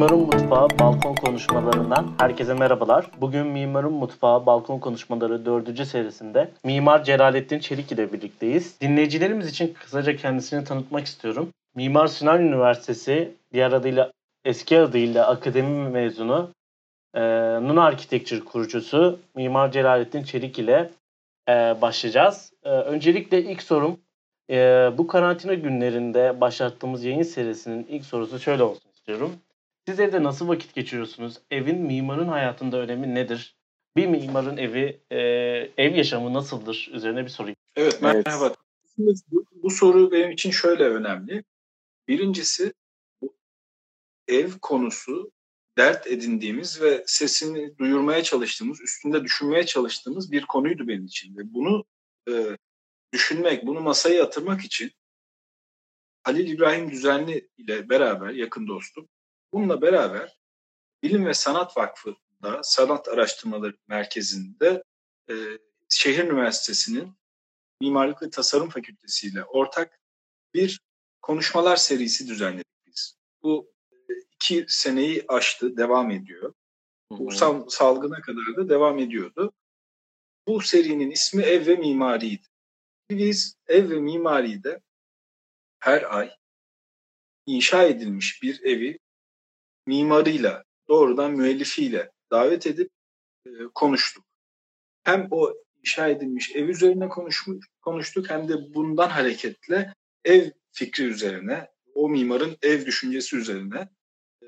Mimarın Mutfağı balkon konuşmalarından herkese merhabalar. Bugün Mimarın Mutfağı balkon konuşmaları 4. serisinde Mimar Celalettin Çelik ile birlikteyiz. Dinleyicilerimiz için kısaca kendisini tanıtmak istiyorum. Mimar Sinan Üniversitesi, diğer adıyla eski adıyla akademi mezunu, e, Nun Architecture kurucusu Mimar Celalettin Çelik ile e, başlayacağız. E, öncelikle ilk sorum, e, bu karantina günlerinde başlattığımız yayın serisinin ilk sorusu şöyle olsun istiyorum. Siz evde nasıl vakit geçiriyorsunuz? Evin mimarın hayatında önemi nedir? Bir mimarın evi, e, ev yaşamı nasıldır? Üzerine bir sorayım. Evet merhaba. Evet. Bu, bu soru benim için şöyle önemli. Birincisi bu ev konusu dert edindiğimiz ve sesini duyurmaya çalıştığımız, üstünde düşünmeye çalıştığımız bir konuydu benim için. Ve bunu e, düşünmek, bunu masaya yatırmak için Halil İbrahim Düzenli ile beraber yakın dostum Bununla beraber Bilim ve Sanat Vakfı'nda Sanat Araştırmaları Merkezi'nde e, Şehir Üniversitesi'nin Mimarlık ve Tasarım Fakültesi ile ortak bir konuşmalar serisi düzenledik biz. Bu e, iki seneyi aştı, devam ediyor. Bu sal, salgına kadar da devam ediyordu. Bu serinin ismi Ev ve Mimari'ydi. Biz ev ve mimaride her ay inşa edilmiş bir evi mimarıyla, doğrudan müellifiyle davet edip e, konuştuk. Hem o inşa edilmiş ev üzerine konuşmuş, konuştuk hem de bundan hareketle ev fikri üzerine, o mimarın ev düşüncesi üzerine e,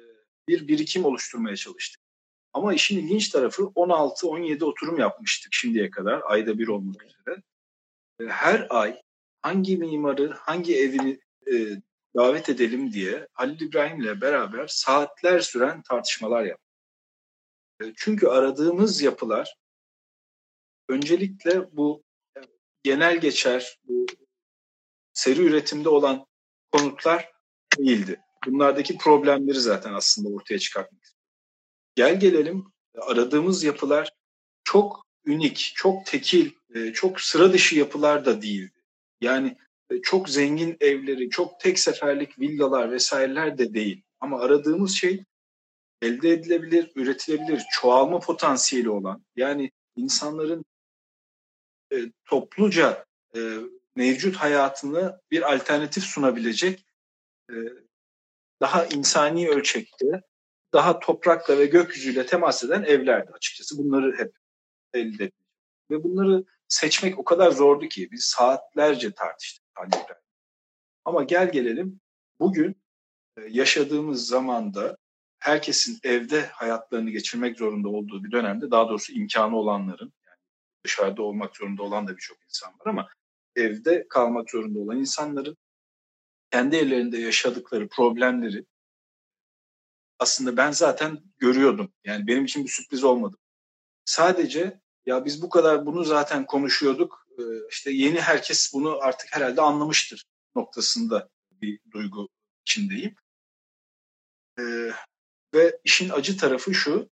bir birikim oluşturmaya çalıştık. Ama işin ilginç tarafı 16-17 oturum yapmıştık şimdiye kadar, ayda bir olmak üzere. E, her ay hangi mimarı, hangi evini e, davet edelim diye Halil İbrahim ile beraber saatler süren tartışmalar yaptık. E, çünkü aradığımız yapılar öncelikle bu genel geçer, bu seri üretimde olan konutlar değildi. Bunlardaki problemleri zaten aslında ortaya çıkartmak. Gel gelelim aradığımız yapılar çok ünik, çok tekil, e, çok sıra dışı yapılar da değildi. Yani çok zengin evleri, çok tek seferlik villalar vesaireler de değil. Ama aradığımız şey elde edilebilir, üretilebilir, çoğalma potansiyeli olan yani insanların e, topluca e, mevcut hayatını bir alternatif sunabilecek e, daha insani ölçekte, daha toprakla ve gökyüzüyle temas eden evlerdi açıkçası. Bunları hep elde ettik. Ve bunları seçmek o kadar zordu ki biz saatlerce tartıştık. Halil Ama gel gelelim bugün e, yaşadığımız zamanda herkesin evde hayatlarını geçirmek zorunda olduğu bir dönemde daha doğrusu imkanı olanların yani dışarıda olmak zorunda olan da birçok insan var ama evde kalmak zorunda olan insanların kendi evlerinde yaşadıkları problemleri aslında ben zaten görüyordum. Yani benim için bir sürpriz olmadı. Sadece ya biz bu kadar bunu zaten konuşuyorduk işte yeni herkes bunu artık herhalde anlamıştır noktasında bir duygu içindeyim. Ee, ve işin acı tarafı şu,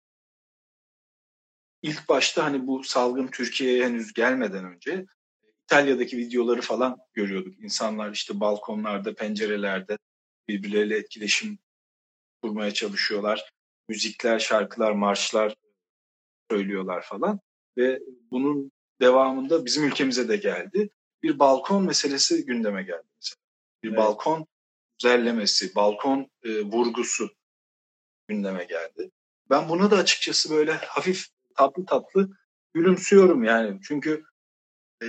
ilk başta hani bu salgın Türkiye'ye henüz gelmeden önce İtalya'daki videoları falan görüyorduk. İnsanlar işte balkonlarda, pencerelerde birbirleriyle etkileşim kurmaya çalışıyorlar. Müzikler, şarkılar, marşlar söylüyorlar falan. Ve bunun devamında bizim ülkemize de geldi. Bir balkon meselesi gündeme geldi mesela. Bir evet. balkon güzellemesi, balkon e, vurgusu gündeme geldi. Ben buna da açıkçası böyle hafif tatlı tatlı gülümsüyorum yani. Çünkü e,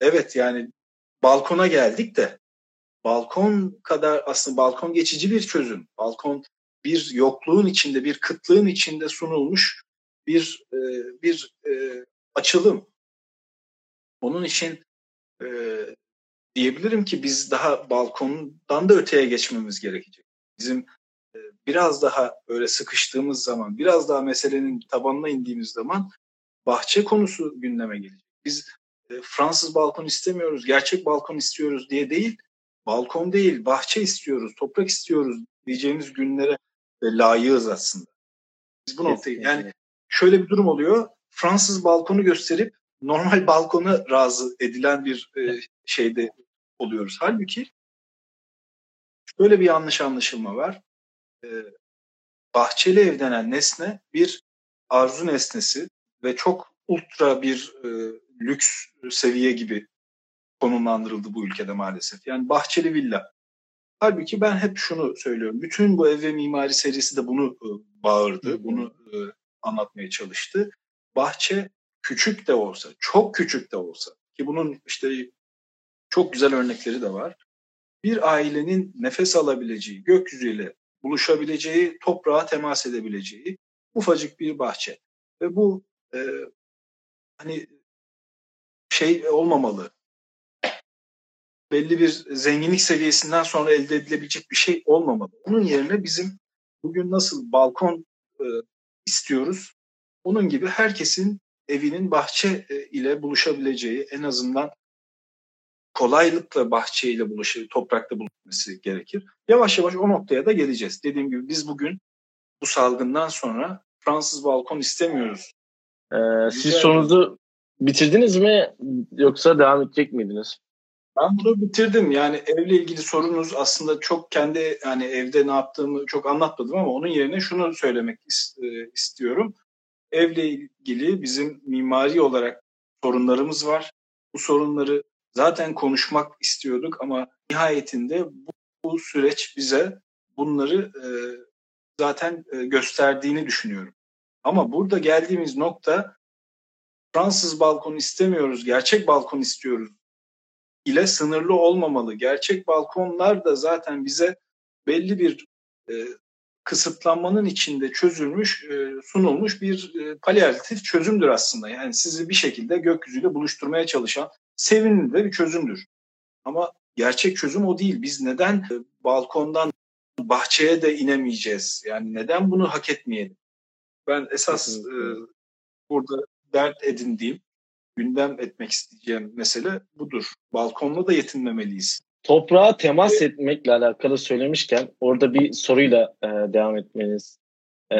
evet yani balkona geldik de balkon kadar aslında balkon geçici bir çözüm. Balkon bir yokluğun içinde, bir kıtlığın içinde sunulmuş bir e, bir e, açılım. Onun için e, diyebilirim ki biz daha balkondan da öteye geçmemiz gerekecek. Bizim e, biraz daha öyle sıkıştığımız zaman, biraz daha meselenin tabanına indiğimiz zaman bahçe konusu gündeme gelecek. Biz e, Fransız balkon istemiyoruz, gerçek balkon istiyoruz diye değil, balkon değil, bahçe istiyoruz, toprak istiyoruz diyeceğimiz günlere e, layığız aslında. Biz bu noktayı yani şöyle bir durum oluyor. Fransız balkonu gösterip normal balkona razı edilen bir e, şeyde oluyoruz. Halbuki şöyle bir yanlış anlaşılma var. e, bahçeli ev denen nesne bir arzu nesnesi ve çok ultra bir e, lüks seviye gibi konumlandırıldı bu ülkede maalesef. Yani bahçeli villa. Halbuki ben hep şunu söylüyorum. Bütün bu ev ve mimari serisi de bunu e, bağırdı, bunu e, anlatmaya çalıştı. Bahçe küçük de olsa, çok küçük de olsa ki bunun işte çok güzel örnekleri de var. Bir ailenin nefes alabileceği, gökyüzüyle buluşabileceği, toprağa temas edebileceği ufacık bir bahçe. Ve bu e, hani şey olmamalı. Belli bir zenginlik seviyesinden sonra elde edilebilecek bir şey olmamalı. Onun yerine bizim bugün nasıl balkon e, istiyoruz, onun gibi herkesin evinin bahçe e, ile buluşabileceği, en azından kolaylıkla bahçeyle buluşu, toprakla buluşması gerekir. Yavaş yavaş o noktaya da geleceğiz. Dediğim gibi biz bugün bu salgından sonra Fransız balkon istemiyoruz. Ee, siz sorunuzu bitirdiniz mi yoksa devam edecek miydiniz? Ben bunu bitirdim. Yani evle ilgili sorunuz aslında çok kendi yani evde ne yaptığımı çok anlatmadım ama onun yerine şunu söylemek e, istiyorum. Evle ilgili bizim mimari olarak sorunlarımız var. Bu sorunları zaten konuşmak istiyorduk ama nihayetinde bu, bu süreç bize bunları e, zaten e, gösterdiğini düşünüyorum. Ama burada geldiğimiz nokta Fransız balkonu istemiyoruz, gerçek balkon istiyoruz ile sınırlı olmamalı. Gerçek balkonlar da zaten bize belli bir e, kısıtlanmanın içinde çözülmüş, e, sunulmuş bir e, palyatif çözümdür aslında. Yani sizi bir şekilde gökyüzüyle buluşturmaya çalışan sevimli de bir çözümdür. Ama gerçek çözüm o değil. Biz neden e, balkondan bahçeye de inemeyeceğiz? Yani neden bunu hak etmeyelim? Ben esas e, burada dert edindiğim, gündem etmek isteyeceğim mesele budur. Balkonla da yetinmemeliyiz. Toprağa temas etmekle alakalı söylemişken orada bir soruyla e, devam etmeniz e,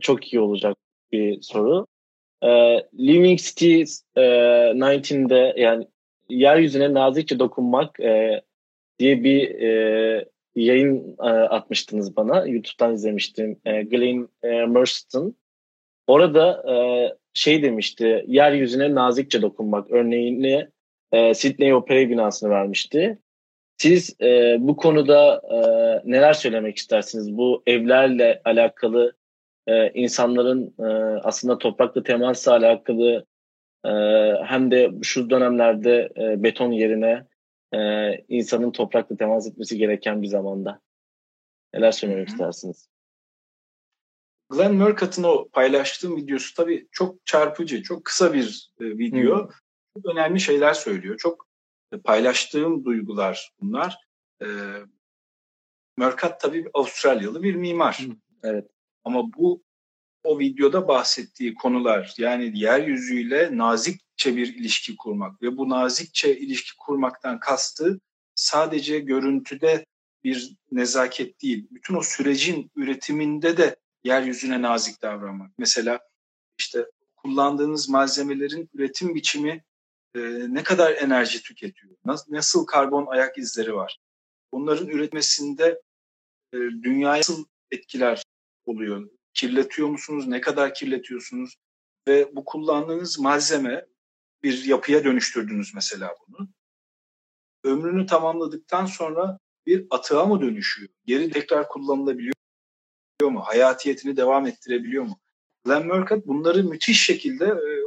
çok iyi olacak bir soru. E, Living Cities e, 19'de yani yeryüzüne nazikçe dokunmak e, diye bir e, yayın e, atmıştınız bana. YouTube'dan izlemiştim. E, Glenn e, Merston. Orada e, şey demişti, yeryüzüne nazikçe dokunmak örneğini e, Sydney Opera binasını vermişti. Siz e, bu konuda e, neler söylemek istersiniz? Bu evlerle alakalı e, insanların e, aslında toprakla temasla alakalı e, hem de şu dönemlerde e, beton yerine e, insanın toprakla temas etmesi gereken bir zamanda. Neler söylemek Hı-hı. istersiniz? Glenn Murcutt'ın o paylaştığım videosu tabii çok çarpıcı, çok kısa bir e, video. Hı. Çok önemli şeyler söylüyor. Çok paylaştığım duygular bunlar. E, Murcutt tabii Avustralyalı bir mimar. Hı. Evet. Ama bu o videoda bahsettiği konular yani yeryüzüyle nazikçe bir ilişki kurmak ve bu nazikçe ilişki kurmaktan kastı sadece görüntüde bir nezaket değil. Bütün o sürecin üretiminde de yeryüzüne nazik davranmak. Mesela işte kullandığınız malzemelerin üretim biçimi e, ne kadar enerji tüketiyor? Nasıl, karbon ayak izleri var? Bunların üretmesinde e, dünyaya nasıl etkiler oluyor? Kirletiyor musunuz? Ne kadar kirletiyorsunuz? Ve bu kullandığınız malzeme bir yapıya dönüştürdünüz mesela bunu. Ömrünü tamamladıktan sonra bir atığa mı dönüşüyor? Geri tekrar kullanılabiliyor mu? Hayatiyetini devam ettirebiliyor mu? Glenn Murcutt bunları müthiş şekilde e,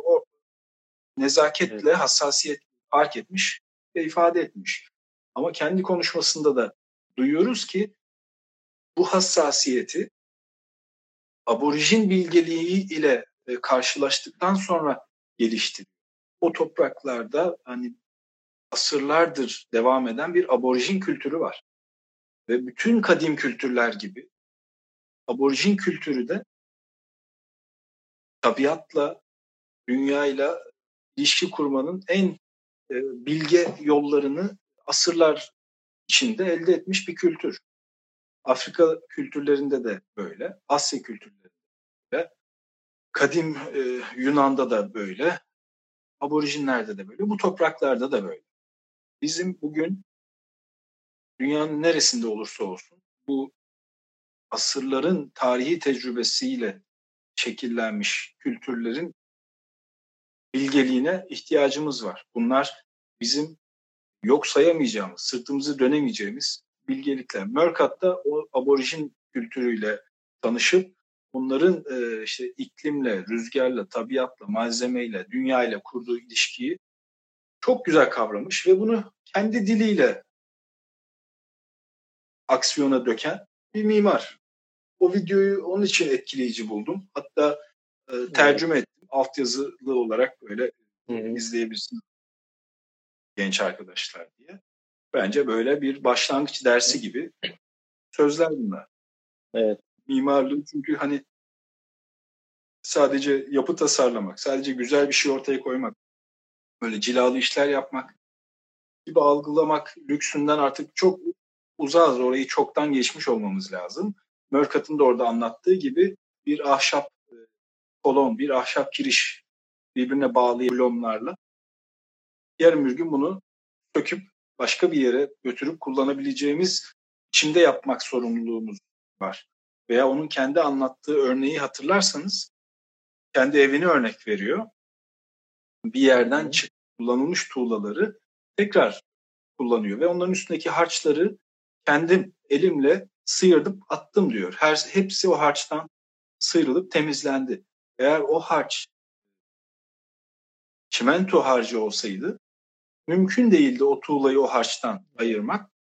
nezaketle, evet. hassasiyet fark etmiş ve ifade etmiş. Ama kendi konuşmasında da duyuyoruz ki bu hassasiyeti aborijin bilgeliği ile e, karşılaştıktan sonra gelişti. O topraklarda hani asırlardır devam eden bir aborijin kültürü var. Ve bütün kadim kültürler gibi aborijin kültürü de tabiatla, dünyayla ilişki kurmanın en e, bilge yollarını asırlar içinde elde etmiş bir kültür. Afrika kültürlerinde de böyle, Asya kültürlerinde de, kadim e, Yunan'da da böyle, aborijinlerde de böyle, bu topraklarda da böyle. Bizim bugün dünyanın neresinde olursa olsun bu asırların tarihi tecrübesiyle şekillenmiş kültürlerin bilgeliğine ihtiyacımız var. Bunlar bizim yok sayamayacağımız, sırtımızı dönemeyeceğimiz bilgelikler. Mörkat'ta o aborjin kültürüyle tanışıp onların e, işte iklimle, rüzgarla, tabiatla, malzemeyle, dünyayla kurduğu ilişkiyi çok güzel kavramış ve bunu kendi diliyle aksiyona döken bir mimar. O videoyu onun için etkileyici buldum. Hatta e, tercüme evet. Altyazılı olarak böyle Hı-hı. izleyebilirsiniz genç arkadaşlar diye. Bence böyle bir başlangıç dersi gibi sözler bunlar. Evet. Mimarlığı çünkü hani sadece yapı tasarlamak, sadece güzel bir şey ortaya koymak, böyle cilalı işler yapmak gibi algılamak lüksünden artık çok uzağız. Orayı çoktan geçmiş olmamız lazım. Mörkat'ın da orada anlattığı gibi bir ahşap kolon, bir ahşap kiriş birbirine bağlı blomlarla yarın bir gün bunu söküp başka bir yere götürüp kullanabileceğimiz içinde yapmak sorumluluğumuz var. Veya onun kendi anlattığı örneği hatırlarsanız kendi evini örnek veriyor. Bir yerden çık, kullanılmış tuğlaları tekrar kullanıyor ve onların üstündeki harçları kendim elimle sıyırdım attım diyor. Her hepsi o harçtan sıyrılıp temizlendi. Eğer o harç çimento harcı olsaydı mümkün değildi o tuğlayı o harçtan ayırmak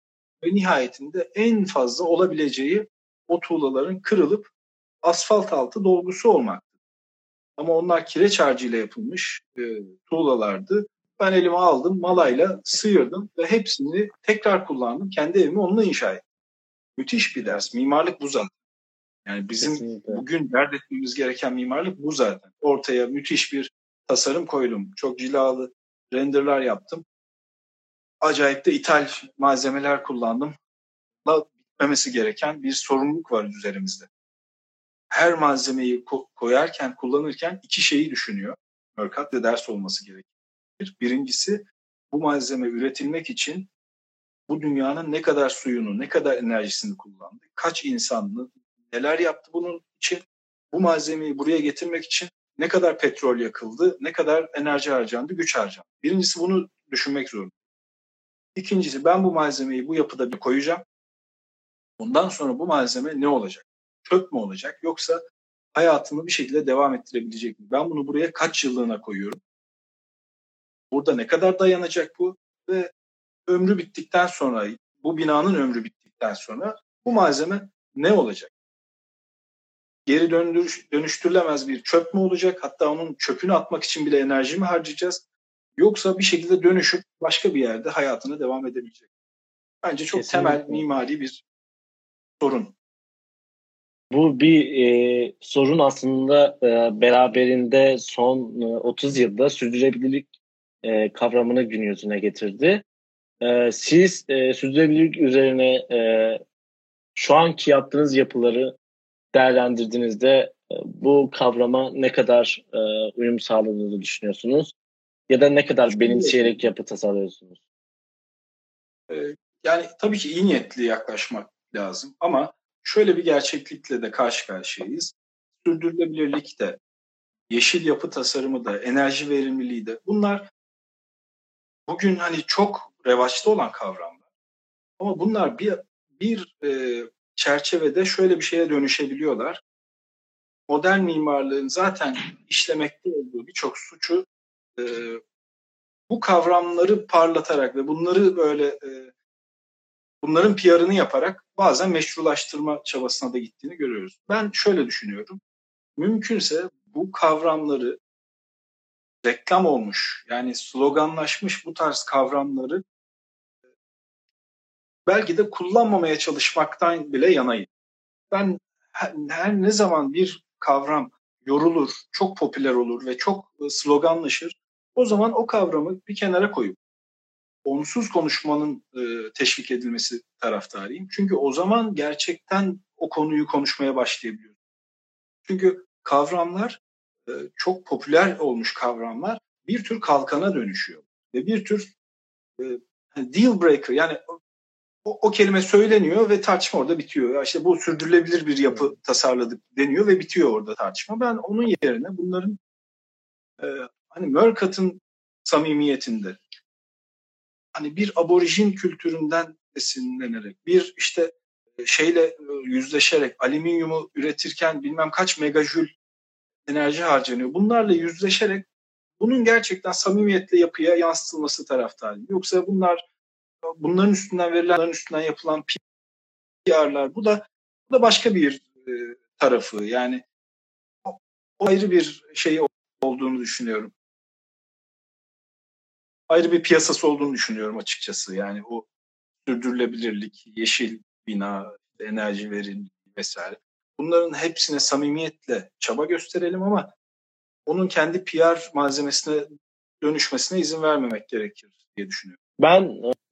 ve nihayetinde en fazla olabileceği o tuğlaların kırılıp asfalt altı dolgusu olmaktı. Ama onlar kireç harcıyla yapılmış e, tuğlalardı. Ben elime aldım, malayla sıyırdım ve hepsini tekrar kullandım. Kendi evimi onunla inşa ettim. Müthiş bir ders. Mimarlık bu zaten. Yani bizim Kesinlikle. bugün dert etmemiz gereken mimarlık bu zaten. Ortaya müthiş bir tasarım koydum. Çok cilalı renderlar yaptım. Acayip de ithal malzemeler kullandım. Bitmemesi gereken bir sorumluluk var üzerimizde. Her malzemeyi ko- koyarken, kullanırken iki şeyi düşünüyor. Mörkat ve ders olması gerekir. Birincisi bu malzeme üretilmek için bu dünyanın ne kadar suyunu, ne kadar enerjisini kullandı, kaç insanlı, neler yaptı bunun için, bu malzemeyi buraya getirmek için ne kadar petrol yakıldı, ne kadar enerji harcandı, güç harcandı. Birincisi bunu düşünmek zorunda. İkincisi ben bu malzemeyi bu yapıda bir koyacağım. Bundan sonra bu malzeme ne olacak? Çöp mü olacak yoksa hayatımı bir şekilde devam ettirebilecek mi? Ben bunu buraya kaç yıllığına koyuyorum? Burada ne kadar dayanacak bu? Ve ömrü bittikten sonra, bu binanın ömrü bittikten sonra bu malzeme ne olacak? Geri döndürüş, dönüştürülemez bir çöp mü olacak? Hatta onun çöpünü atmak için bile enerji mi harcayacağız? Yoksa bir şekilde dönüşüp başka bir yerde hayatına devam edebilecek. Bence çok Kesinlikle. temel mimari bir sorun. Bu bir e, sorun aslında e, beraberinde son e, 30 yılda sürdürülebilirlik e, kavramını gün yüzüne getirdi. E, siz e, sürdürülebilirlik üzerine e, şu anki yaptığınız yapıları değerlendirdiğinizde e, bu kavrama ne kadar e, uyum sağladığını düşünüyorsunuz? Ya da ne kadar benimseyerek yapı tasarlıyorsunuz? E, yani tabii ki iyi niyetli yaklaşmak lazım ama şöyle bir gerçeklikle de karşı karşıyayız. Sürdürülebilirlik de, yeşil yapı tasarımı da, enerji verimliliği de bunlar bugün hani çok revaçta olan kavramlar. Ama bunlar bir bir e, çerçevede şöyle bir şeye dönüşebiliyorlar. Modern mimarlığın zaten işlemekte olduğu birçok suçu e, bu kavramları parlatarak ve bunları böyle e, bunların PR'ını yaparak bazen meşrulaştırma çabasına da gittiğini görüyoruz. Ben şöyle düşünüyorum. Mümkünse bu kavramları reklam olmuş yani sloganlaşmış bu tarz kavramları belki de kullanmamaya çalışmaktan bile yanayım. Ben her ne zaman bir kavram yorulur, çok popüler olur ve çok e, sloganlaşır, o zaman o kavramı bir kenara koyup onsuz konuşmanın e, teşvik edilmesi taraftarıyım. Çünkü o zaman gerçekten o konuyu konuşmaya başlayabiliyoruz. Çünkü kavramlar e, çok popüler olmuş kavramlar bir tür kalkana dönüşüyor ve bir tür e, deal breaker yani o, o kelime söyleniyor ve tartışma orada bitiyor. Ya işte bu sürdürülebilir bir yapı tasarladık deniyor ve bitiyor orada tartışma. Ben onun yerine bunların e, hani Mörkat'ın samimiyetinde hani bir aborijin kültüründen esinlenerek bir işte şeyle e, yüzleşerek alüminyumu üretirken bilmem kaç megajül enerji harcanıyor. Bunlarla yüzleşerek bunun gerçekten samimiyetle yapıya yansıtılması taraftarıyım. Yoksa bunlar bunların üstünden verilenlerin üstünden yapılan PR'lar bu da bu da başka bir e, tarafı. Yani o, ayrı bir şey olduğunu düşünüyorum. Ayrı bir piyasası olduğunu düşünüyorum açıkçası. Yani o sürdürülebilirlik, yeşil bina, enerji verimliliği vesaire. Bunların hepsine samimiyetle çaba gösterelim ama onun kendi PR malzemesine dönüşmesine izin vermemek gerekir diye düşünüyorum. Ben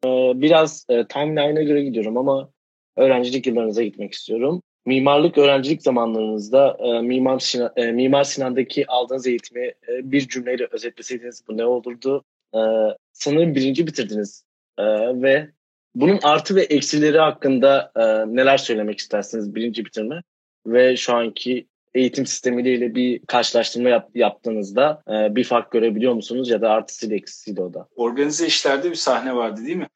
e, biraz e, timeline'a göre gidiyorum ama öğrencilik yıllarınıza gitmek istiyorum. Mimarlık öğrencilik zamanlarınızda e, Mimar, Sinan, e, Mimar Sinan'daki aldığınız eğitimi e, bir cümleyle özetleseydiniz bu ne olurdu? E, sanırım birinci bitirdiniz e, ve bunun artı ve eksileri hakkında e, neler söylemek istersiniz birinci bitirme ve şu anki eğitim sistemiyle bir karşılaştırma yap, yaptığınızda e, bir fark görebiliyor musunuz ya da artısıyla eksisiyle o da? Organize işlerde bir sahne vardı değil mi?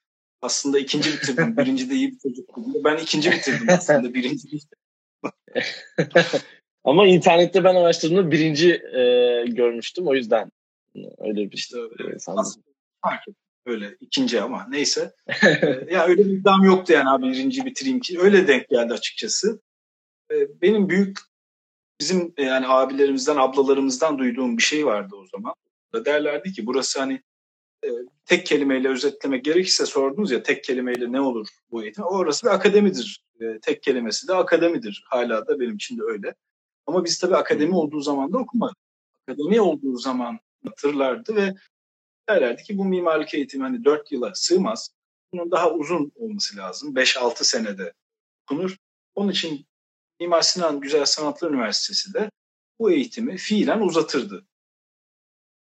Aslında ikinci bitirdim. birinci de iyi bitirdim. Ben ikinci bitirdim aslında. Birinci Ama internette ben araştırdığımda birinci e, görmüştüm. O yüzden öyle bir işte öyle. Sandım. Fark ettim. Öyle ikinci ama neyse. ee, ya öyle bir iddiam yoktu yani abi birinci bitireyim ki. Öyle denk geldi açıkçası. Ee, benim büyük bizim e, yani abilerimizden, ablalarımızdan duyduğum bir şey vardı o zaman. Derlerdi ki burası hani e, tek kelimeyle özetlemek gerekirse sordunuz ya tek kelimeyle ne olur bu eğitim? Orası bir akademidir. E, tek kelimesi de akademidir. Hala da benim için de öyle. Ama biz tabii akademi olduğu zaman da okumadık. Akademi olduğu zaman hatırlardı ve derlerdi ki bu mimarlık eğitimi hani 4 yıla sığmaz. Bunun daha uzun olması lazım. 5-6 senede okunur. Onun için Mimar Sinan Güzel Sanatlar Üniversitesi de bu eğitimi fiilen uzatırdı.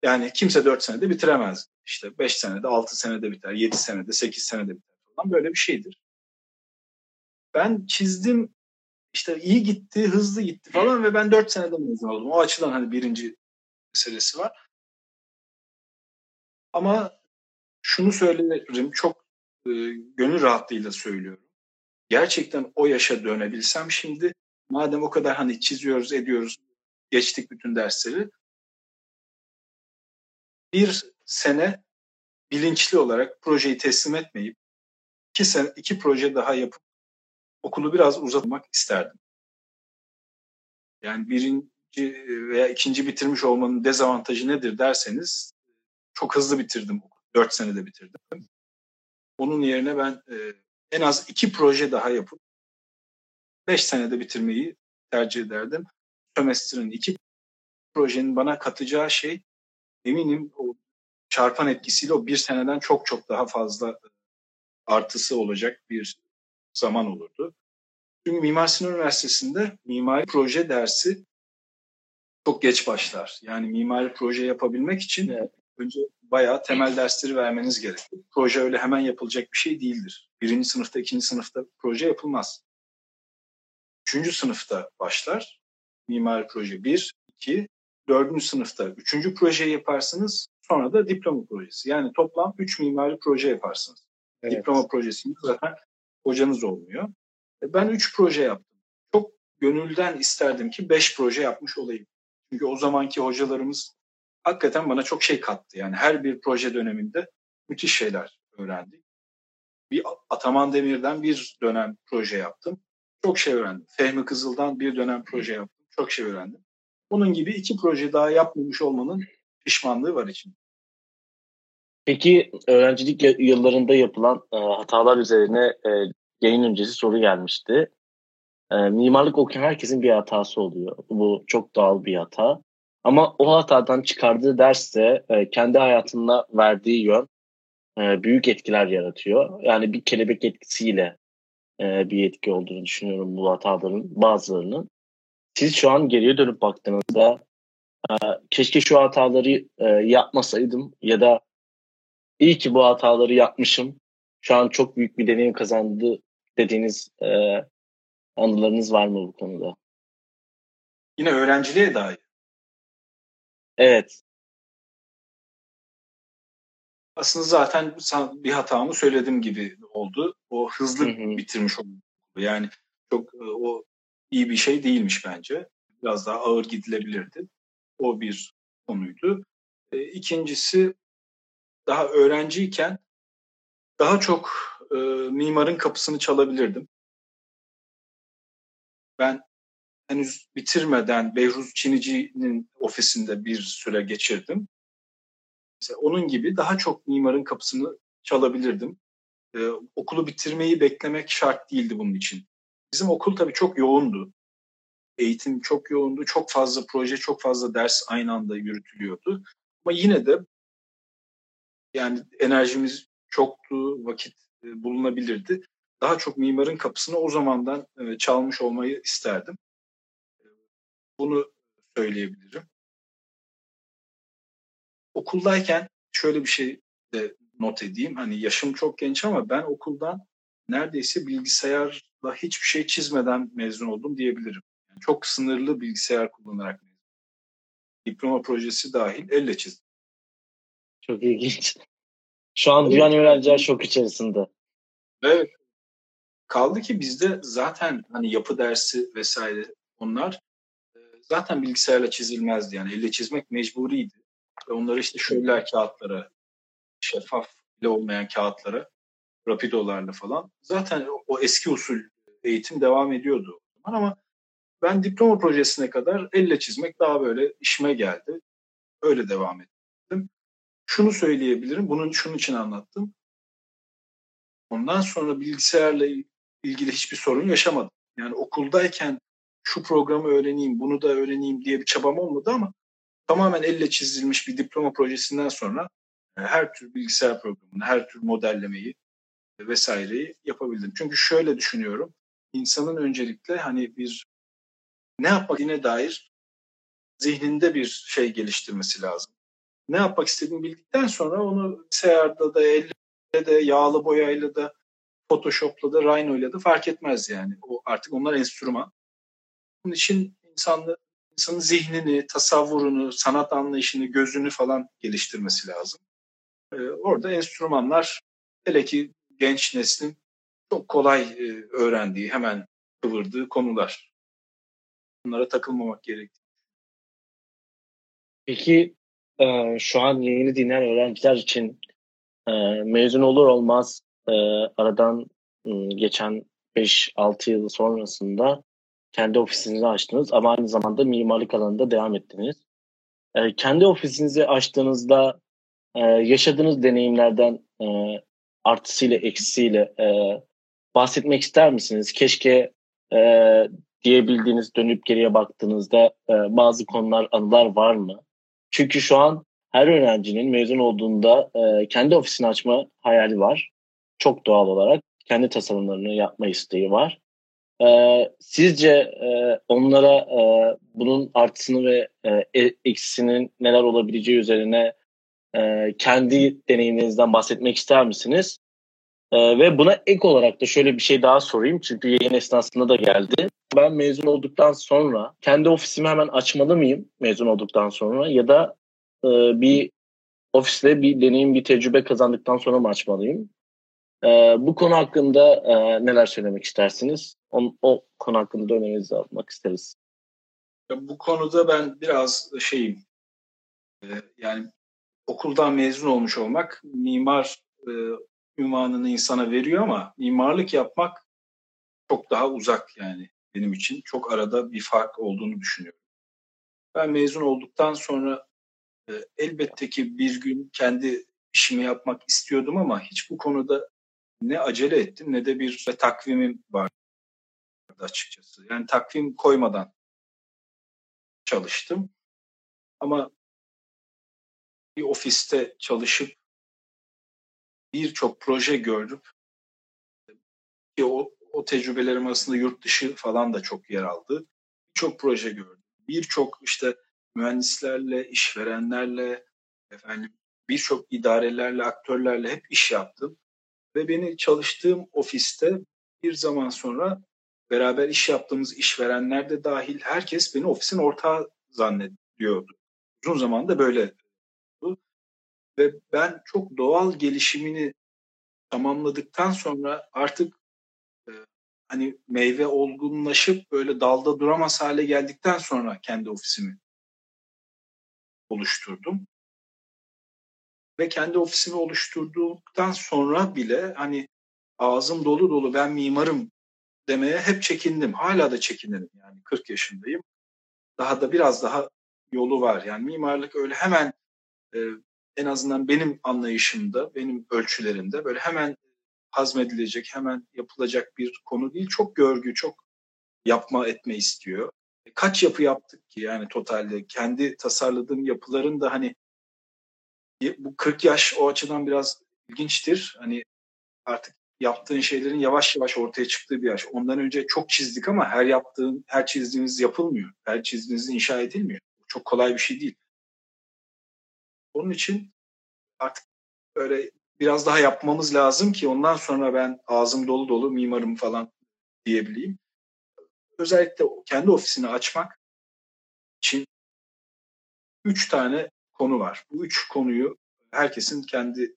Yani kimse 4 senede bitiremez. İşte 5 senede, 6 senede biter, 7 senede, 8 senede biter falan böyle bir şeydir. Ben çizdim işte iyi gitti, hızlı gitti falan ve ben 4 senede mezun oldum. O açıdan hani birinci meselesi var. Ama şunu söylerim çok e, gönül rahatlığıyla söylüyorum. Gerçekten o yaşa dönebilsem şimdi madem o kadar hani çiziyoruz ediyoruz geçtik bütün dersleri bir sene bilinçli olarak projeyi teslim etmeyip iki, sene, iki proje daha yapıp okulu biraz uzatmak isterdim. Yani birinci veya ikinci bitirmiş olmanın dezavantajı nedir derseniz çok hızlı bitirdim. Dört senede bitirdim. Onun yerine ben e, en az iki proje daha yapıp beş senede bitirmeyi tercih ederdim. Sömestrin iki projenin bana katacağı şey eminim o çarpan etkisiyle o bir seneden çok çok daha fazla artısı olacak bir zaman olurdu. Çünkü Mimar Sinan Üniversitesi'nde mimari proje dersi çok geç başlar. Yani mimari proje yapabilmek için evet. önce bayağı temel dersleri vermeniz gerekir. Proje öyle hemen yapılacak bir şey değildir. Birinci sınıfta, ikinci sınıfta proje yapılmaz. Üçüncü sınıfta başlar. Mimari proje bir, iki, dördüncü sınıfta üçüncü projeyi yaparsınız. Sonra da diploma projesi. Yani toplam üç mimari proje yaparsınız. Evet. Diploma projesinde zaten hocanız olmuyor. E, ben üç proje yaptım. Çok gönülden isterdim ki beş proje yapmış olayım. Çünkü o zamanki hocalarımız hakikaten bana çok şey kattı. Yani her bir proje döneminde müthiş şeyler öğrendik. Bir Ataman Demir'den bir dönem proje yaptım. Çok şey öğrendim. Fehmi Kızıl'dan bir dönem proje yaptım. Çok şey öğrendim. Bunun gibi iki proje daha yapmamış olmanın pişmanlığı var için. Peki öğrencilik yıllarında yapılan e, hatalar üzerine e, yayın öncesi soru gelmişti. E, mimarlık okuyan herkesin bir hatası oluyor. Bu çok doğal bir hata. Ama o hatadan çıkardığı ders de e, kendi hayatında verdiği yön e, büyük etkiler yaratıyor. Yani bir kelebek etkisiyle e, bir etki olduğunu düşünüyorum bu hataların bazılarının. Siz şu an geriye dönüp baktığınızda e, keşke şu hataları e, yapmasaydım ya da iyi ki bu hataları yapmışım şu an çok büyük bir deneyim kazandı dediğiniz e, anılarınız var mı bu konuda? Yine öğrenciliğe dair. Evet. Aslında zaten bir hatamı söylediğim gibi oldu. O hızlı hı hı. bitirmiş oldu. Yani çok e, o iyi bir şey değilmiş bence. Biraz daha ağır gidilebilirdi. O bir konuydu. E, ikincisi daha öğrenciyken daha çok e, mimarın kapısını çalabilirdim. Ben henüz bitirmeden Behruz Çinici'nin ofisinde bir süre geçirdim. Mesela onun gibi daha çok mimarın kapısını çalabilirdim. Ee, okulu bitirmeyi beklemek şart değildi bunun için. Bizim okul tabii çok yoğundu. Eğitim çok yoğundu. Çok fazla proje, çok fazla ders aynı anda yürütülüyordu. Ama yine de yani enerjimiz çoktu, vakit e, bulunabilirdi. Daha çok mimarın kapısını o zamandan e, çalmış olmayı isterdim. Bunu söyleyebilirim. Okuldayken şöyle bir şey de not edeyim. Hani yaşım çok genç ama ben okuldan neredeyse bilgisayarla hiçbir şey çizmeden mezun oldum diyebilirim. Yani çok sınırlı bilgisayar kullanarak mezun. Diploma projesi dahil elle çizdim. Çok ilginç. Şu an dünyanın öğrenciler şok içerisinde. Evet. Kaldı ki bizde zaten hani yapı dersi vesaire onlar e, zaten bilgisayarla çizilmezdi. Yani elle çizmek mecburiydi. Ve onları işte şöyle kağıtlara, şeffaf bile olmayan kağıtlara, rapidolarla falan. Zaten o eski usul eğitim devam ediyordu. Ama ben diploma projesine kadar elle çizmek daha böyle işime geldi. Öyle devam ettim. Şunu söyleyebilirim, bunun şunun için anlattım. Ondan sonra bilgisayarla ilgili hiçbir sorun yaşamadım. Yani okuldayken şu programı öğreneyim, bunu da öğreneyim diye bir çabam olmadı ama tamamen elle çizilmiş bir diploma projesinden sonra e, her tür bilgisayar programını, her tür modellemeyi vesaireyi yapabildim. Çünkü şöyle düşünüyorum. insanın öncelikle hani bir ne yapmak yine dair zihninde bir şey geliştirmesi lazım. Ne yapmak istediğini bildikten sonra onu bilgisayarda da elle de yağlı boyayla da Photoshop'la da Rhino'yla da fark etmez yani. O artık onlar enstrüman. Bunun için insanlı, insanın zihnini, tasavvurunu, sanat anlayışını, gözünü falan geliştirmesi lazım. Ee, orada enstrümanlar hele ki genç neslin çok kolay e, öğrendiği, hemen kıvırdığı konular. Bunlara takılmamak gerekiyor. Peki e, şu an yayını dinleyen öğrenciler için e, mezun olur olmaz e, aradan e, geçen 5-6 yıl sonrasında kendi ofisinizi açtınız ama aynı zamanda mimarlık alanında devam ettiniz. E, kendi ofisinizi açtığınızda e, yaşadığınız deneyimlerden e, artısıyla eksisiyle e, bahsetmek ister misiniz? Keşke e, diyebildiğiniz dönüp geriye baktığınızda e, bazı konular, anılar var mı? Çünkü şu an her öğrencinin mezun olduğunda e, kendi ofisini açma hayali var çok doğal olarak kendi tasarımlarını yapma isteği var. Ee, sizce e, onlara e, bunun artısını ve e, e, eksisinin neler olabileceği üzerine e, kendi deneyimlerinizden bahsetmek ister misiniz? E, ve buna ek olarak da şöyle bir şey daha sorayım çünkü yayın esnasında da geldi. Ben mezun olduktan sonra kendi ofisimi hemen açmalı mıyım mezun olduktan sonra ya da e, bir ofiste bir deneyim, bir tecrübe kazandıktan sonra mı açmalıyım? E, bu konu hakkında e, neler söylemek istersiniz? O, o konu hakkında önerinizi almak isteriz. Bu konuda ben biraz şeyim, e, yani okuldan mezun olmuş olmak mimar e, ünvanını insana veriyor ama mimarlık yapmak çok daha uzak yani benim için. Çok arada bir fark olduğunu düşünüyorum. Ben mezun olduktan sonra e, elbette ki bir gün kendi işimi yapmak istiyordum ama hiç bu konuda ne acele ettim ne de bir takvimim vardı açıkçası. Yani takvim koymadan çalıştım. Ama bir ofiste çalışıp birçok proje gördüm. Ki o, o tecrübelerim arasında yurt dışı falan da çok yer aldı. Birçok proje gördüm. Birçok işte mühendislerle, işverenlerle, efendim birçok idarelerle, aktörlerle hep iş yaptım ve beni çalıştığım ofiste bir zaman sonra beraber iş yaptığımız işverenler de dahil herkes beni ofisin ortağı zannediyordu. Uzun zamanda böyle oldu. Ve ben çok doğal gelişimini tamamladıktan sonra artık e, hani meyve olgunlaşıp böyle dalda duramaz hale geldikten sonra kendi ofisimi oluşturdum. Ve kendi ofisimi oluşturduktan sonra bile hani ağzım dolu dolu ben mimarım demeye hep çekindim. Hala da çekinirim yani 40 yaşındayım. Daha da biraz daha yolu var. Yani mimarlık öyle hemen e, en azından benim anlayışımda, benim ölçülerimde böyle hemen hazmedilecek, hemen yapılacak bir konu değil. Çok görgü, çok yapma etme istiyor. E, kaç yapı yaptık ki yani totalde? Kendi tasarladığım yapıların da hani bu 40 yaş o açıdan biraz ilginçtir. Hani artık yaptığın şeylerin yavaş yavaş ortaya çıktığı bir yaş. Ondan önce çok çizdik ama her yaptığın, her çizdiğiniz yapılmıyor. Her çizdiğiniz inşa edilmiyor. Çok kolay bir şey değil. Onun için artık böyle biraz daha yapmamız lazım ki ondan sonra ben ağzım dolu dolu mimarım falan diyebileyim. Özellikle kendi ofisini açmak için üç tane konu var. Bu üç konuyu herkesin kendi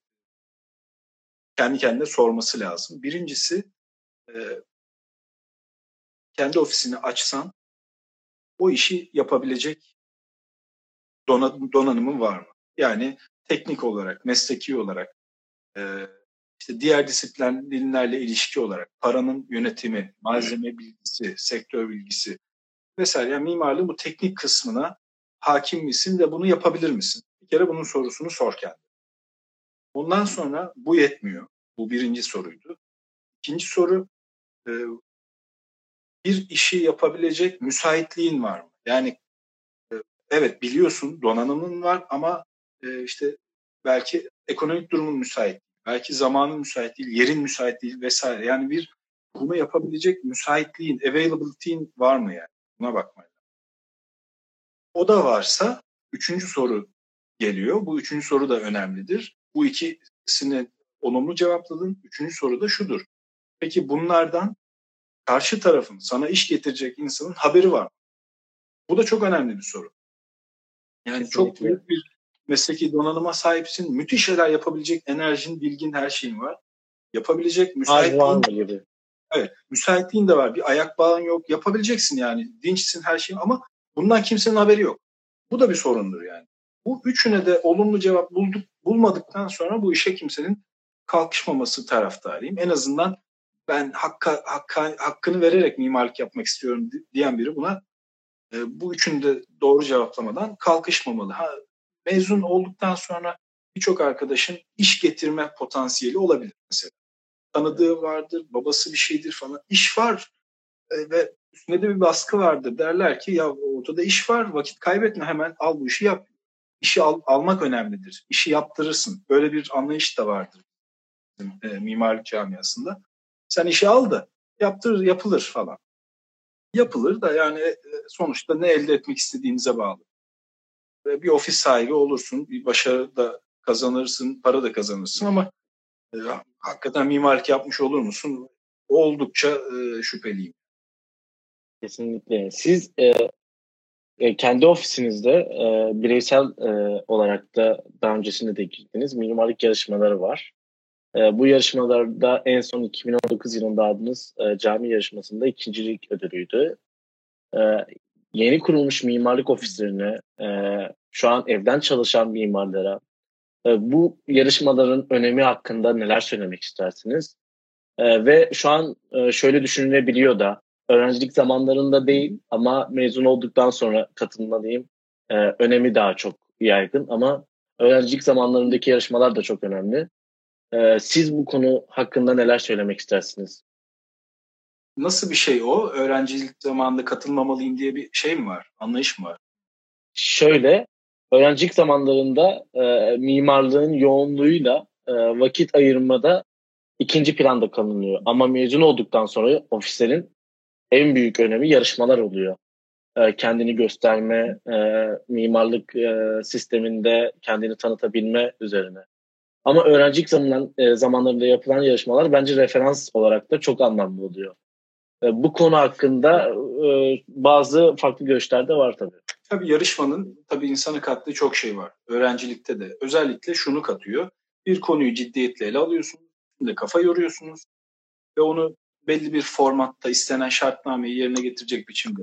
kendi kendine sorması lazım. Birincisi e, kendi ofisini açsan o işi yapabilecek donanımın var mı? Yani teknik olarak, mesleki olarak, e, işte diğer disiplinlerle ilişki olarak, paranın yönetimi, malzeme bilgisi, sektör bilgisi vesaire. Yani mimarlığın bu teknik kısmına hakim misin ve bunu yapabilir misin? Bir kere bunun sorusunu sor kendine. Ondan sonra bu yetmiyor. Bu birinci soruydu. İkinci soru e, bir işi yapabilecek müsaitliğin var mı? Yani e, evet biliyorsun donanımın var ama e, işte belki ekonomik durumun müsait belki zamanın müsait değil, yerin müsait değil vesaire. Yani bir bunu yapabilecek müsaitliğin, availability'in var mı yani? Buna bakmayın. O da varsa üçüncü soru geliyor. Bu üçüncü soru da önemlidir. Bu ikisini olumlu cevapladın. Üçüncü soru da şudur. Peki bunlardan karşı tarafın sana iş getirecek insanın haberi var mı? Bu da çok önemli bir soru. Yani Kesinlikle. çok büyük bir mesleki donanıma sahipsin. Müthiş şeyler yapabilecek enerjin, bilgin, her şeyin var. Yapabilecek müsaitliğin. gibi. Evet, müsaitliğin de var. Bir ayak bağın yok. Yapabileceksin yani. Dinçsin her şeyin ama bundan kimsenin haberi yok. Bu da bir sorundur yani. Bu üçüne de olumlu cevap bulduk, bulmadıktan sonra bu işe kimsenin kalkışmaması taraftarıyım. En azından ben hakka, hakka, hakkını vererek mimarlık yapmak istiyorum diyen biri buna e, bu üçünü de doğru cevaplamadan kalkışmamalı. Ha, mezun olduktan sonra birçok arkadaşın iş getirme potansiyeli olabilir mesela. Tanıdığı vardır, babası bir şeydir falan. İş var e, ve üstünde de bir baskı vardır. Derler ki ya ortada iş var, vakit kaybetme hemen al bu işi yap. İşi al, almak önemlidir. İşi yaptırırsın. Böyle bir anlayış da vardır e, mimarlık camiasında. Sen işi al da yaptır, yapılır falan. Yapılır da yani e, sonuçta ne elde etmek istediğinize bağlı bir ofis sahibi olursun, bir başarı da kazanırsın, para da kazanırsın ama e, hakikaten mimarlık yapmış olur musun? Oldukça e, şüpheliyim. Kesinlikle. Siz e, e, kendi ofisinizde e, bireysel e, olarak da daha öncesinde de girdiniz. Mimarlık yarışmaları var. E, bu yarışmalarda en son 2019 yılında aldığınız e, cami yarışmasında ikincilik ödülüydü. E, yeni kurulmuş mimarlık ofislerine, e, şu an evden çalışan mimarlara e, bu yarışmaların önemi hakkında neler söylemek istersiniz? E, ve şu an e, şöyle düşünülebiliyor da öğrencilik zamanlarında değil ama mezun olduktan sonra katılmalıyım. E, önemi daha çok yaygın ama öğrencilik zamanlarındaki yarışmalar da çok önemli. E, siz bu konu hakkında neler söylemek istersiniz? Nasıl bir şey o? Öğrencilik zamanında katılmamalıyım diye bir şey mi var? Anlayış mı var? Şöyle, öğrencilik zamanlarında e, mimarlığın yoğunluğuyla e, vakit ayırmada ikinci planda kalınıyor. Ama mezun olduktan sonra ofislerin en büyük önemi yarışmalar oluyor. E, kendini gösterme, e, mimarlık e, sisteminde kendini tanıtabilme üzerine. Ama öğrencilik zamanlar, e, zamanlarında yapılan yarışmalar bence referans olarak da çok anlamlı oluyor. E, bu konu hakkında e, bazı farklı görüşler de var tabii. Tabii yarışmanın tabii insana kattığı çok şey var. Öğrencilikte de özellikle şunu katıyor. Bir konuyu ciddiyetle ele alıyorsunuz, kafa yoruyorsunuz ve onu belli bir formatta istenen şartnameyi yerine getirecek biçimde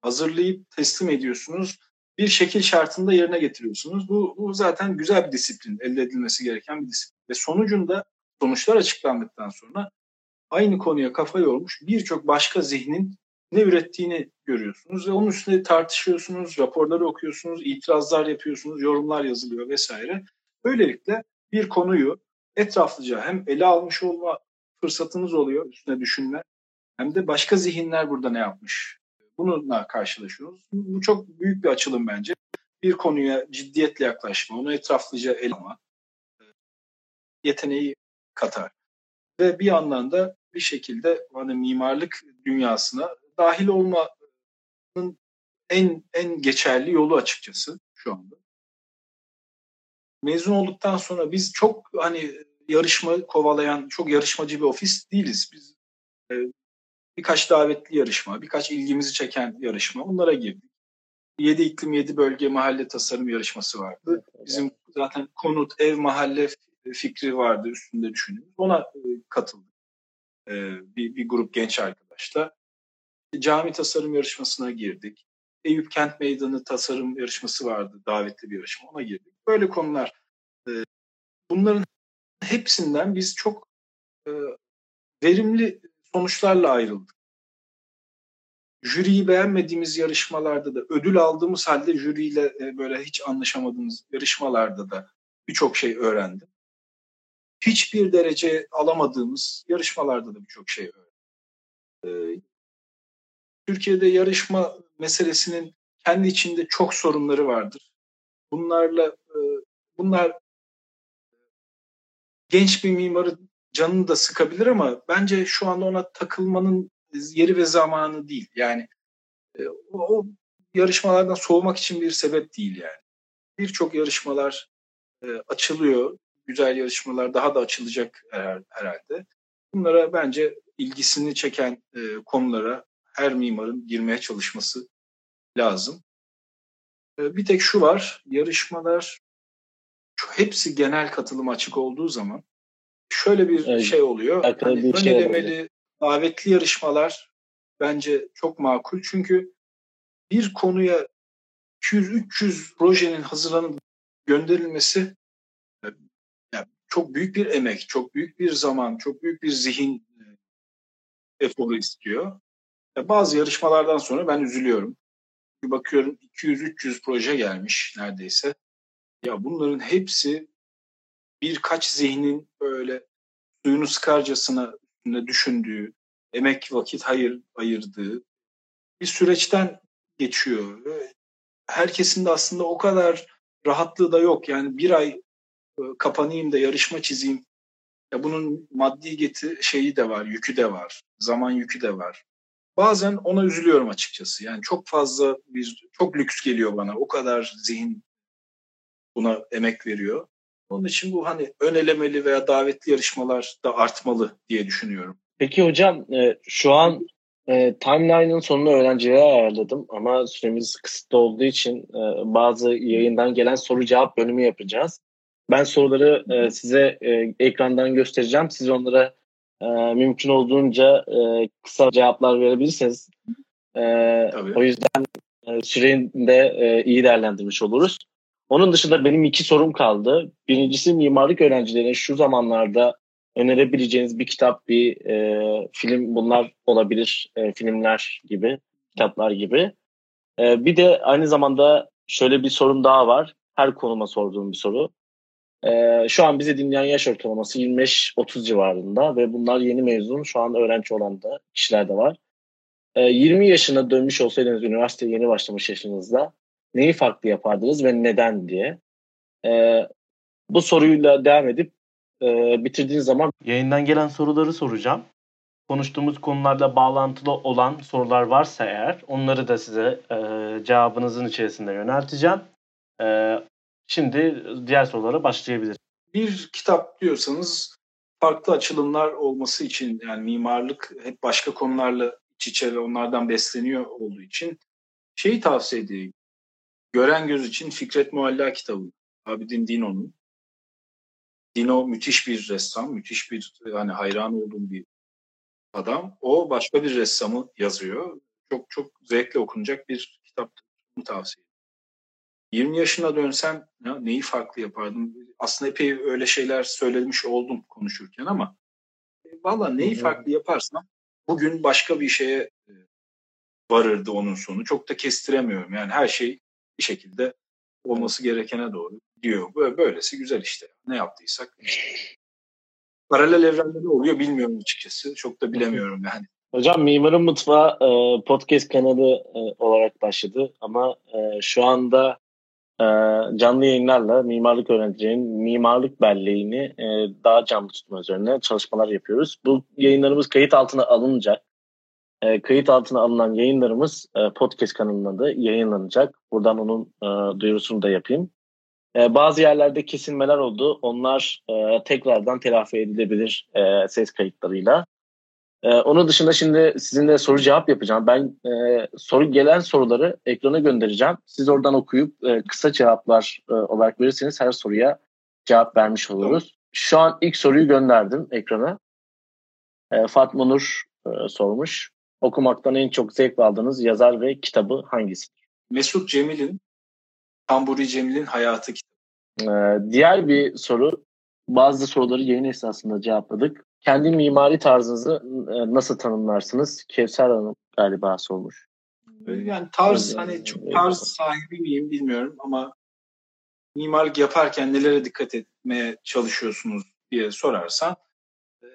hazırlayıp teslim ediyorsunuz. Bir şekil şartında yerine getiriyorsunuz. Bu, bu zaten güzel bir disiplin, elde edilmesi gereken bir disiplin. Ve sonucunda sonuçlar açıklandıktan sonra aynı konuya kafa yormuş birçok başka zihnin ne ürettiğini görüyorsunuz ve onun üstünde tartışıyorsunuz, raporları okuyorsunuz, itirazlar yapıyorsunuz, yorumlar yazılıyor vesaire. Böylelikle bir konuyu etraflıca hem ele almış olma fırsatınız oluyor üstüne düşünme hem de başka zihinler burada ne yapmış bununla karşılaşıyoruz. Bu çok büyük bir açılım bence. Bir konuya ciddiyetle yaklaşma, onu etraflıca ele alma yeteneği katar. Ve bir yandan da bir şekilde hani mimarlık dünyasına dahil olmanın en en geçerli yolu açıkçası şu anda. Mezun olduktan sonra biz çok hani yarışma kovalayan, çok yarışmacı bir ofis değiliz. Biz e, birkaç davetli yarışma, birkaç ilgimizi çeken yarışma onlara girdik. 7 iklim 7 bölge mahalle tasarım yarışması vardı. Bizim zaten konut, ev, mahalle fikri vardı üstünde düşündüğümüz. Ona e, katıldık. E, bir, bir grup genç arkadaşla. Cami tasarım yarışmasına girdik. Eyüp Kent Meydanı tasarım yarışması vardı. Davetli bir yarışma. Ona girdik. Böyle konular. E, bunların hepsinden biz çok verimli sonuçlarla ayrıldık. Jüriyi beğenmediğimiz yarışmalarda da, ödül aldığımız halde jüriyle böyle hiç anlaşamadığımız yarışmalarda da birçok şey öğrendim hiçbir derece alamadığımız yarışmalarda da birçok şey öğrendik. Ee, Türkiye'de yarışma meselesinin kendi içinde çok sorunları vardır. Bunlarla e, bunlar genç bir mimarı canını da sıkabilir ama bence şu anda ona takılmanın yeri ve zamanı değil. Yani e, o, o yarışmalardan soğumak için bir sebep değil yani. Birçok yarışmalar e, açılıyor güzel yarışmalar daha da açılacak herhalde. Bunlara bence ilgisini çeken e, konulara her mimarın girmeye çalışması lazım. E, bir tek şu var, yarışmalar hepsi genel katılım açık olduğu zaman şöyle bir evet, şey oluyor. Hani bir şey önelemeli, davetli yarışmalar bence çok makul. Çünkü bir konuya 200-300 projenin hazırlanıp gönderilmesi çok büyük bir emek, çok büyük bir zaman, çok büyük bir zihin e, eforu istiyor. Bazı yarışmalardan sonra ben üzülüyorum. Bir bakıyorum 200-300 proje gelmiş neredeyse. Ya bunların hepsi birkaç zihnin böyle suyunu sıkarcasına düşündüğü, emek vakit hayır ayırdığı bir süreçten geçiyor. Herkesin de aslında o kadar rahatlığı da yok. Yani bir ay e, kapanayım da yarışma çizeyim. Ya bunun maddi geti şeyi de var, yükü de var, zaman yükü de var. Bazen ona üzülüyorum açıkçası. Yani çok fazla bir çok lüks geliyor bana. O kadar zihin buna emek veriyor. Onun için bu hani ön elemeli veya davetli yarışmalar da artmalı diye düşünüyorum. Peki hocam e, şu an e, timeline'ın sonunu öğrencilere ayarladım ama süremiz kısıtlı olduğu için e, bazı yayından gelen soru cevap bölümü yapacağız. Ben soruları e, size e, ekrandan göstereceğim. Siz onlara e, mümkün olduğunca e, kısa cevaplar verebilirsiniz. E, o yüzden e, süreyi de e, iyi değerlendirmiş oluruz. Onun dışında benim iki sorum kaldı. Birincisi mimarlık öğrencilerine şu zamanlarda önerebileceğiniz bir kitap, bir e, film bunlar olabilir. E, filmler gibi, kitaplar gibi. E, bir de aynı zamanda şöyle bir sorum daha var. Her konuma sorduğum bir soru. Ee, şu an bizi dinleyen yaş ortalaması 25-30 civarında ve bunlar yeni mezun şu an öğrenci olan da kişiler de var. Ee, 20 yaşına dönmüş olsaydınız üniversiteye yeni başlamış yaşınızda neyi farklı yapardınız ve neden diye. Ee, bu soruyla devam edip e, bitirdiğiniz zaman yayından gelen soruları soracağım. Konuştuğumuz konularla bağlantılı olan sorular varsa eğer onları da size e, cevabınızın içerisinde yönelteceğim. E, Şimdi diğer sorulara başlayabiliriz. bir kitap diyorsanız farklı açılımlar olması için yani mimarlık hep başka konularla iç içe ve onlardan besleniyor olduğu için şeyi tavsiye edeyim. Gören Göz için Fikret Mualla kitabı. Abidin Dino'nun. Dino müthiş bir ressam, müthiş bir yani hayran olduğum bir adam. O başka bir ressamı yazıyor. Çok çok zevkle okunacak bir kitap. Tavsiye ederim. 20 yaşına dönsem ya neyi farklı yapardım? Aslında epey öyle şeyler söylemiş oldum konuşurken ama e, valla neyi farklı yaparsam bugün başka bir şeye e, varırdı onun sonu. Çok da kestiremiyorum. Yani her şey bir şekilde olması gerekene doğru diyor. Böyle, böylesi güzel işte. Ne yaptıysak. Paralel evrende ne oluyor bilmiyorum açıkçası. Çok da bilemiyorum yani. Hocam Mimarın Mutfağı e, podcast kanalı e, olarak başladı ama e, şu anda canlı yayınlarla mimarlık öğrencilerinin mimarlık belleğini daha canlı tutma üzerine çalışmalar yapıyoruz. Bu yayınlarımız kayıt altına alınacak. E, kayıt altına alınan yayınlarımız e, podcast kanalında da yayınlanacak. Buradan onun e, duyurusunu da yapayım. E, bazı yerlerde kesilmeler oldu. Onlar e, tekrardan telafi edilebilir e, ses kayıtlarıyla. E, onun dışında şimdi sizinle soru cevap yapacağım. Ben e, soru gelen soruları ekrana göndereceğim. Siz oradan okuyup e, kısa cevaplar e, olarak verirseniz her soruya cevap vermiş oluruz. Şu an ilk soruyu gönderdim ekrana. E, Fatma Nur e, sormuş. Okumaktan en çok zevk aldığınız yazar ve kitabı hangisidir? Mesut Cemil'in Tamburi Cemil'in Hayatı kitabı. Ee, diğer bir soru. Bazı soruları yayın esnasında cevapladık. Kendi mimari tarzınızı e, nasıl tanımlarsınız? Kevser Hanım galiba sormuş. Yani tarz hani çok tarz sahibi miyim bilmiyorum ama mimarlık yaparken nelere dikkat etmeye çalışıyorsunuz diye sorarsan e,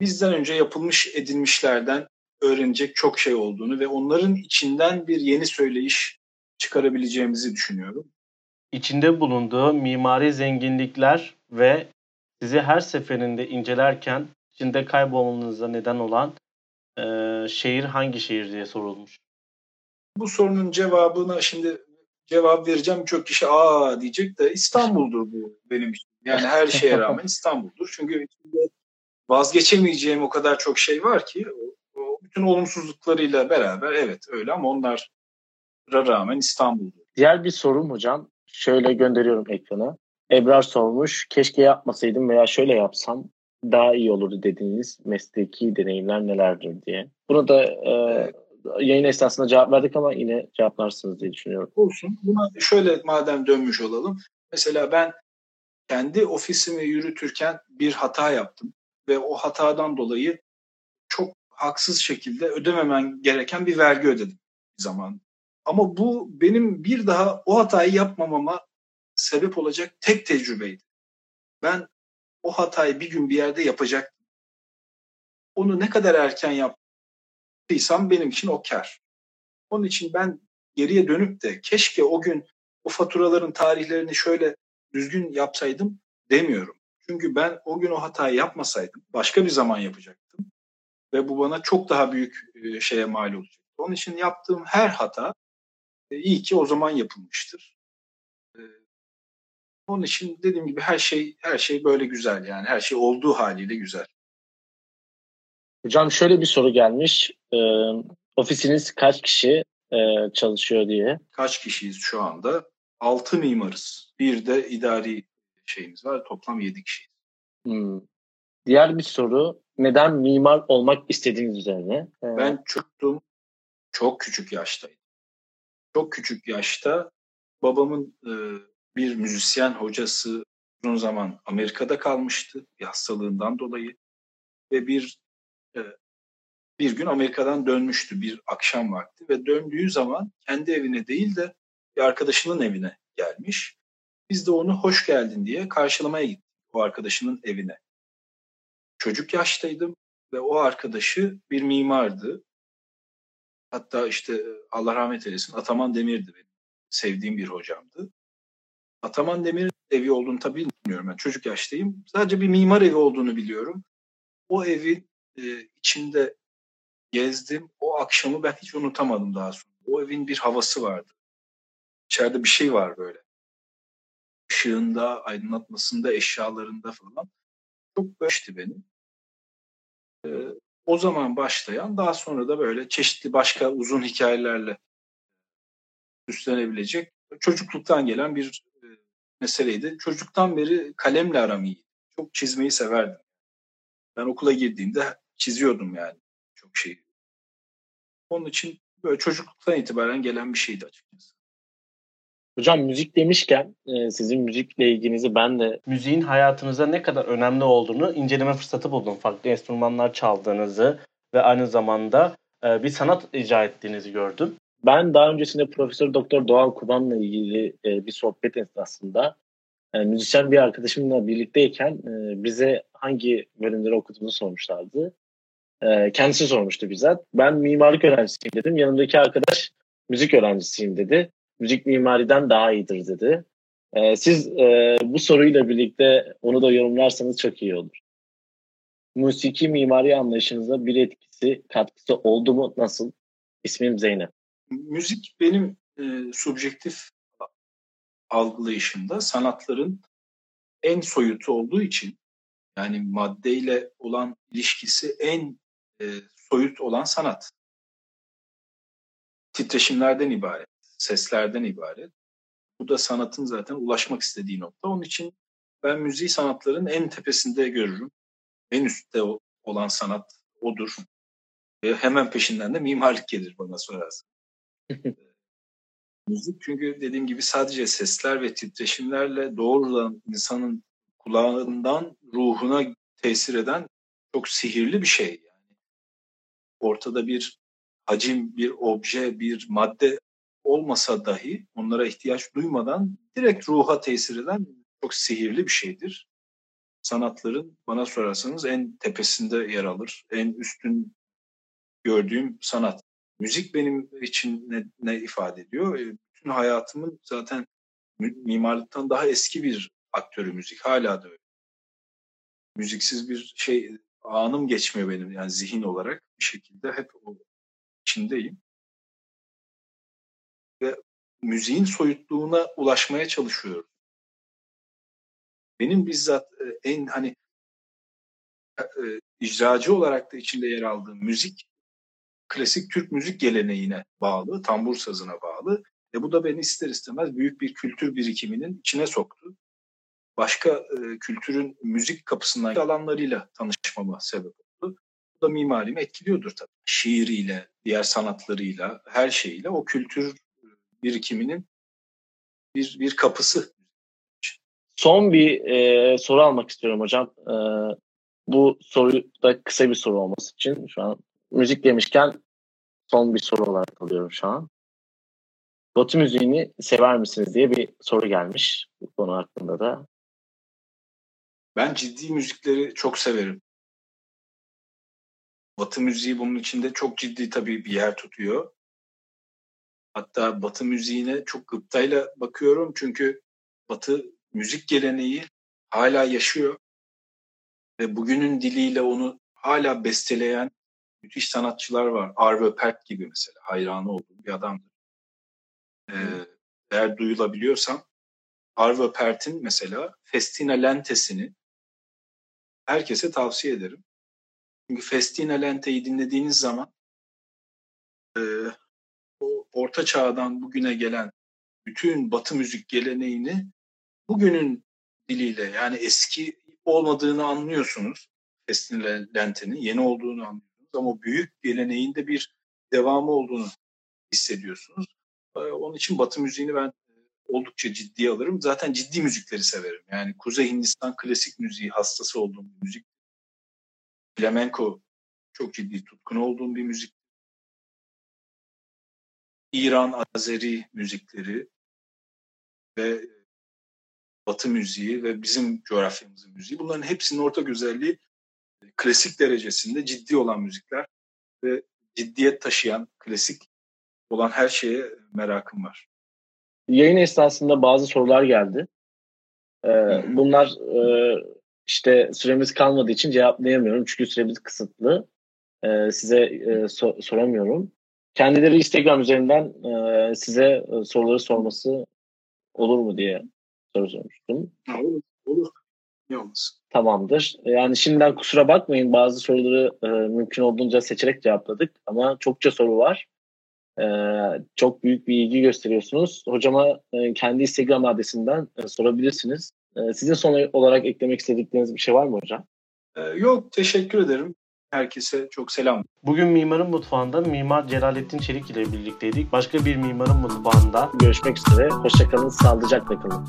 bizden önce yapılmış edilmişlerden öğrenecek çok şey olduğunu ve onların içinden bir yeni söyleyiş çıkarabileceğimizi düşünüyorum. İçinde bulunduğu mimari zenginlikler ve sizi her seferinde incelerken içinde kaybolmanıza neden olan e, şehir hangi şehir diye sorulmuş. Bu sorunun cevabına şimdi cevap vereceğim. Çok kişi aa diyecek de İstanbul'dur bu benim için. Yani her şeye rağmen İstanbul'dur. Çünkü vazgeçemeyeceğim o kadar çok şey var ki bütün olumsuzluklarıyla beraber evet öyle ama onlara rağmen İstanbul'dur. Diğer bir sorum hocam. Şöyle gönderiyorum ekrana. Ebrar sormuş. Keşke yapmasaydım veya şöyle yapsam daha iyi olurdu dediğiniz mesleki deneyimler nelerdir diye. Bunu da e, yayın esnasında cevap verdik ama yine cevaplarsınız diye düşünüyorum. Olsun. Buna şöyle madem dönmüş olalım. Mesela ben kendi ofisimi yürütürken bir hata yaptım ve o hatadan dolayı çok haksız şekilde ödememen gereken bir vergi ödedim zaman. Ama bu benim bir daha o hatayı yapmamama sebep olacak tek tecrübeydi. Ben o hatayı bir gün bir yerde yapacaktım. Onu ne kadar erken yaptıysam benim için o kar. Onun için ben geriye dönüp de keşke o gün o faturaların tarihlerini şöyle düzgün yapsaydım demiyorum. Çünkü ben o gün o hatayı yapmasaydım başka bir zaman yapacaktım. Ve bu bana çok daha büyük e, şeye mal olacak. Onun için yaptığım her hata e, iyi ki o zaman yapılmıştır. E, onun için dediğim gibi her şey her şey böyle güzel yani her şey olduğu haliyle güzel. Hocam şöyle bir soru gelmiş. E, ofisiniz kaç kişi e, çalışıyor diye. Kaç kişiyiz şu anda? 6 mimarız. Bir de idari şeyimiz var. Toplam 7 kişiyiz. Hmm. Diğer bir soru. Neden mimar olmak istediğiniz üzerine? Ee... Ben çocuktum. Çok küçük yaştaydım çok küçük yaşta babamın e, bir müzisyen hocası uzun zaman Amerika'da kalmıştı bir hastalığından dolayı ve bir e, bir gün Amerika'dan dönmüştü bir akşam vakti ve döndüğü zaman kendi evine değil de bir arkadaşının evine gelmiş. Biz de onu hoş geldin diye karşılamaya gittik o arkadaşının evine. Çocuk yaştaydım ve o arkadaşı bir mimardı. Hatta işte Allah rahmet eylesin Ataman Demir'di benim sevdiğim bir hocamdı. Ataman Demir evi olduğunu tabii bilmiyorum. Ben çocuk yaştayım. Sadece bir mimar evi olduğunu biliyorum. O evin e, içinde gezdim. O akşamı ben hiç unutamadım daha sonra. O evin bir havası vardı. İçeride bir şey var böyle. ışığında, aydınlatmasında, eşyalarında falan çok beşti benim. Ee, o zaman başlayan daha sonra da böyle çeşitli başka uzun hikayelerle üstlenebilecek çocukluktan gelen bir e, meseleydi. Çocuktan beri kalemle aram iyiydi. Çok çizmeyi severdim. Ben okula girdiğimde çiziyordum yani çok şey. Onun için böyle çocukluktan itibaren gelen bir şeydi açıkçası. Hocam müzik demişken e, sizin müzikle ilginizi ben de müziğin hayatınıza ne kadar önemli olduğunu inceleme fırsatı buldum. Farklı enstrümanlar çaldığınızı ve aynı zamanda e, bir sanat icra ettiğinizi gördüm. Ben daha öncesinde Profesör Doktor Doğan Kuban'la ilgili e, bir sohbet esnasında müzisyen bir arkadaşımla birlikteyken bize hangi bölümleri okuduğunu sormuşlardı. kendisi sormuştu bizzat. Ben mimarlık öğrencisiyim dedim. Yanımdaki arkadaş müzik öğrencisiyim dedi müzik mimariden daha iyidir dedi. E, siz e, bu soruyla birlikte onu da yorumlarsanız çok iyi olur. Musiki mimari anlayışınıza bir etkisi, katkısı oldu mu? Nasıl? İsmim Zeynep. Müzik benim e, subjektif algılayışımda sanatların en soyutu olduğu için yani maddeyle olan ilişkisi en e, soyut olan sanat. Titreşimlerden ibaret seslerden ibaret. Bu da sanatın zaten ulaşmak istediği nokta. Onun için ben müziği sanatların en tepesinde görürüm. En üstte olan sanat odur. Ve hemen peşinden de mimarlık gelir bana sorarsan. Müzik çünkü dediğim gibi sadece sesler ve titreşimlerle doğrudan insanın kulağından ruhuna tesir eden çok sihirli bir şey. Yani ortada bir hacim, bir obje, bir madde olmasa dahi onlara ihtiyaç duymadan direkt ruha tesir eden çok sihirli bir şeydir. Sanatların bana sorarsanız en tepesinde yer alır. En üstün gördüğüm sanat. Müzik benim için ne, ne ifade ediyor? E, bütün hayatımın zaten mimarlıktan daha eski bir aktörü müzik. Hala da öyle. Müziksiz bir şey anım geçmiyor benim yani zihin olarak bir şekilde hep o içindeyim ve müziğin soyutluğuna ulaşmaya çalışıyoruz. Benim bizzat e, en hani e, e, icracı olarak da içinde yer aldığım müzik klasik Türk müzik geleneğine bağlı, tambur sazına bağlı. Ve bu da beni ister istemez büyük bir kültür birikiminin içine soktu. Başka e, kültürün müzik kapısından alanlarıyla tanışmama sebep oldu. Bu da mimarimi etkiliyordur tabii. Şiiriyle, diğer sanatlarıyla, her şeyiyle o kültür birikiminin bir, bir kapısı. Son bir e, soru almak istiyorum hocam. E, bu soru da kısa bir soru olması için şu an müzik demişken son bir soru olarak alıyorum şu an. Batı müziğini sever misiniz diye bir soru gelmiş bu konu hakkında da. Ben ciddi müzikleri çok severim. Batı müziği bunun içinde çok ciddi tabii bir yer tutuyor. Hatta Batı müziğine çok gıptayla bakıyorum çünkü Batı müzik geleneği hala yaşıyor ve bugünün diliyle onu hala besteleyen müthiş sanatçılar var. Arvo Pärt gibi mesela hayranı olduğum bir adamdır. Ee, eğer duyulabiliyorsam Arvo Pärt'in mesela Festina Lente'sini herkese tavsiye ederim. Çünkü Festina Lente'yi dinlediğiniz zaman e, orta çağdan bugüne gelen bütün batı müzik geleneğini bugünün diliyle yani eski olmadığını anlıyorsunuz. Festin Lente'nin yeni olduğunu anlıyorsunuz ama büyük geleneğinde bir devamı olduğunu hissediyorsunuz. Ee, onun için batı müziğini ben e, oldukça ciddiye alırım. Zaten ciddi müzikleri severim. Yani Kuzey Hindistan klasik müziği hastası olduğum bir müzik. Flamenco çok ciddi tutkun olduğum bir müzik. İran Azeri müzikleri ve Batı müziği ve bizim coğrafyamızın müziği bunların hepsinin ortak özelliği klasik derecesinde ciddi olan müzikler ve ciddiyet taşıyan klasik olan her şeye merakım var. Yayın esnasında bazı sorular geldi. Ee, bunlar e, işte süremiz kalmadığı için cevaplayamıyorum çünkü süremiz kısıtlı. Ee, size e, so- soramıyorum kendileri Instagram üzerinden e, size e, soruları sorması olur mu diye soru sormuştum. Ha, olur. Olur. İyi olmasın. Tamamdır. Yani şimdiden kusura bakmayın bazı soruları e, mümkün olduğunca seçerek cevapladık ama çokça soru var. E, çok büyük bir ilgi gösteriyorsunuz. Hocama e, kendi Instagram adresinden e, sorabilirsiniz. E, sizin son olarak eklemek istedikleriniz bir şey var mı hocam? Ee, yok teşekkür ederim. Herkese çok selam. Bugün Mimarın Mutfağı'nda Mimar Celalettin Çelik ile birlikteydik. Başka bir Mimarın Mutfağı'nda görüşmek üzere. Hoşçakalın, sağlıcakla kalın.